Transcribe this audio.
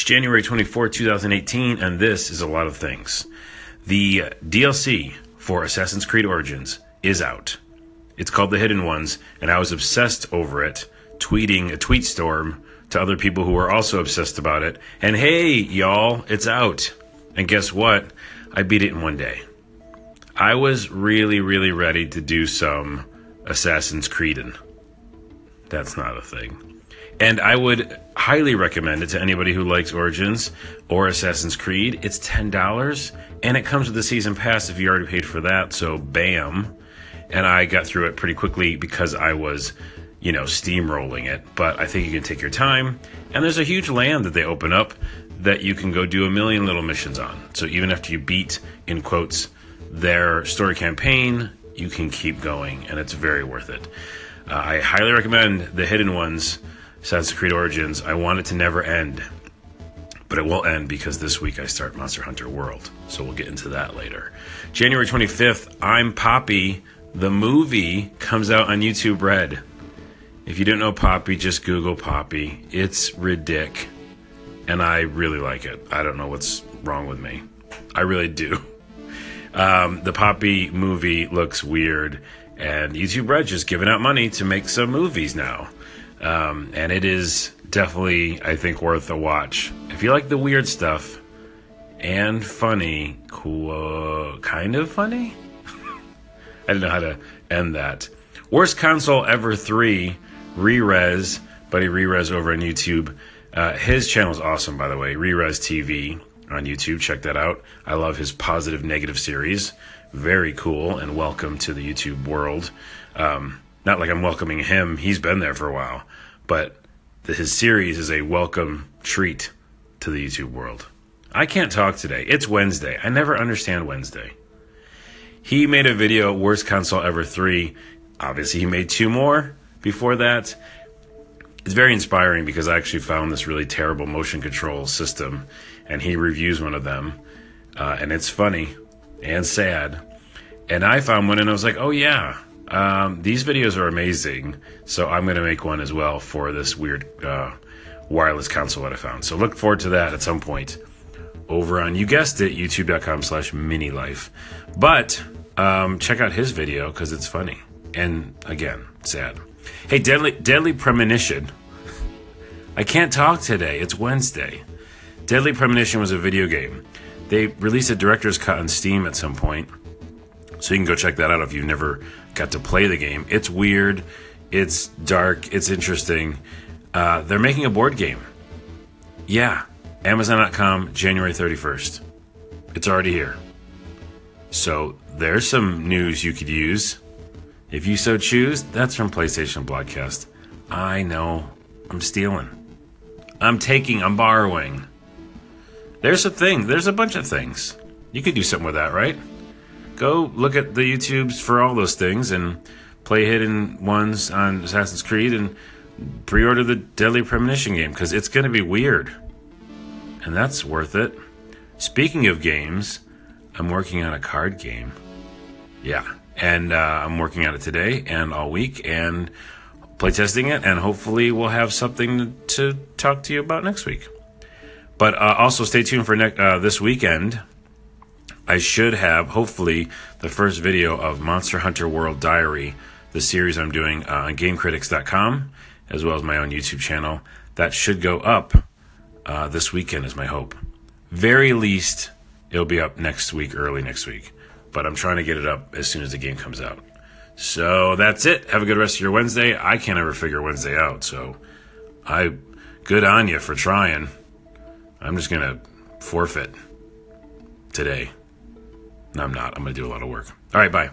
It's January 24, 2018, and this is a lot of things. The uh, DLC for Assassin's Creed Origins is out. It's called The Hidden Ones, and I was obsessed over it, tweeting a tweet storm to other people who were also obsessed about it. And hey, y'all, it's out. And guess what? I beat it in one day. I was really, really ready to do some Assassin's Creedin'. That's not a thing. And I would highly recommend it to anybody who likes Origins or Assassin's Creed. It's $10 and it comes with a season pass if you already paid for that. So, bam. And I got through it pretty quickly because I was, you know, steamrolling it. But I think you can take your time. And there's a huge land that they open up that you can go do a million little missions on. So, even after you beat, in quotes, their story campaign, you can keep going, and it's very worth it. Uh, I highly recommend the Hidden Ones, Assassin's Creed Origins. I want it to never end, but it will end because this week I start Monster Hunter World, so we'll get into that later. January 25th, I'm Poppy. The movie comes out on YouTube Red. If you don't know Poppy, just Google Poppy. It's ridic, and I really like it. I don't know what's wrong with me. I really do. Um, the Poppy movie looks weird, and YouTube Red just giving out money to make some movies now. Um, and it is definitely, I think, worth a watch. If you like the weird stuff and funny, cool, kind of funny. I don't know how to end that. Worst console ever three, Rerez, buddy Rerez over on YouTube. Uh, his channel is awesome, by the way. Rerez TV on YouTube. Check that out. I love his positive negative series. Very cool and welcome to the YouTube world. Um, not like I'm welcoming him, he's been there for a while, but the, his series is a welcome treat to the YouTube world. I can't talk today. It's Wednesday. I never understand Wednesday. He made a video, Worst Console Ever 3. Obviously, he made two more before that. It's very inspiring because I actually found this really terrible motion control system and he reviews one of them, uh, and it's funny and sad. And I found one, and I was like, oh yeah, um, these videos are amazing. So I'm going to make one as well for this weird uh, wireless console that I found. So look forward to that at some point over on you guessed it, youtube.com slash mini life. But um, check out his video because it's funny and again sad. Hey, deadly deadly premonition. I can't talk today. It's Wednesday. Deadly Premonition was a video game. They released a director's cut on Steam at some point, so you can go check that out if you've never got to play the game. It's weird, it's dark, it's interesting. Uh, they're making a board game. Yeah, Amazon.com, January 31st. It's already here. So there's some news you could use. If you so choose, that's from PlayStation Broadcast. I know. I'm stealing. I'm taking, I'm borrowing. There's a thing. There's a bunch of things. You could do something with that, right? Go look at the YouTubes for all those things and play hidden ones on Assassin's Creed and pre-order the Deadly Premonition game because it's going to be weird, and that's worth it. Speaking of games, I'm working on a card game. Yeah, and uh, I'm working on it today and all week and playtesting it, and hopefully we'll have something to talk to you about next week. But uh, also stay tuned for ne- uh, this weekend. I should have, hopefully, the first video of Monster Hunter World Diary, the series I'm doing uh, on GameCritics.com, as well as my own YouTube channel. That should go up uh, this weekend, is my hope. Very least, it'll be up next week, early next week. But I'm trying to get it up as soon as the game comes out. So that's it. Have a good rest of your Wednesday. I can't ever figure Wednesday out, so I good on you for trying. I'm just to forfeit today. No, I'm not. I'm going to do a lot of work. All right, bye.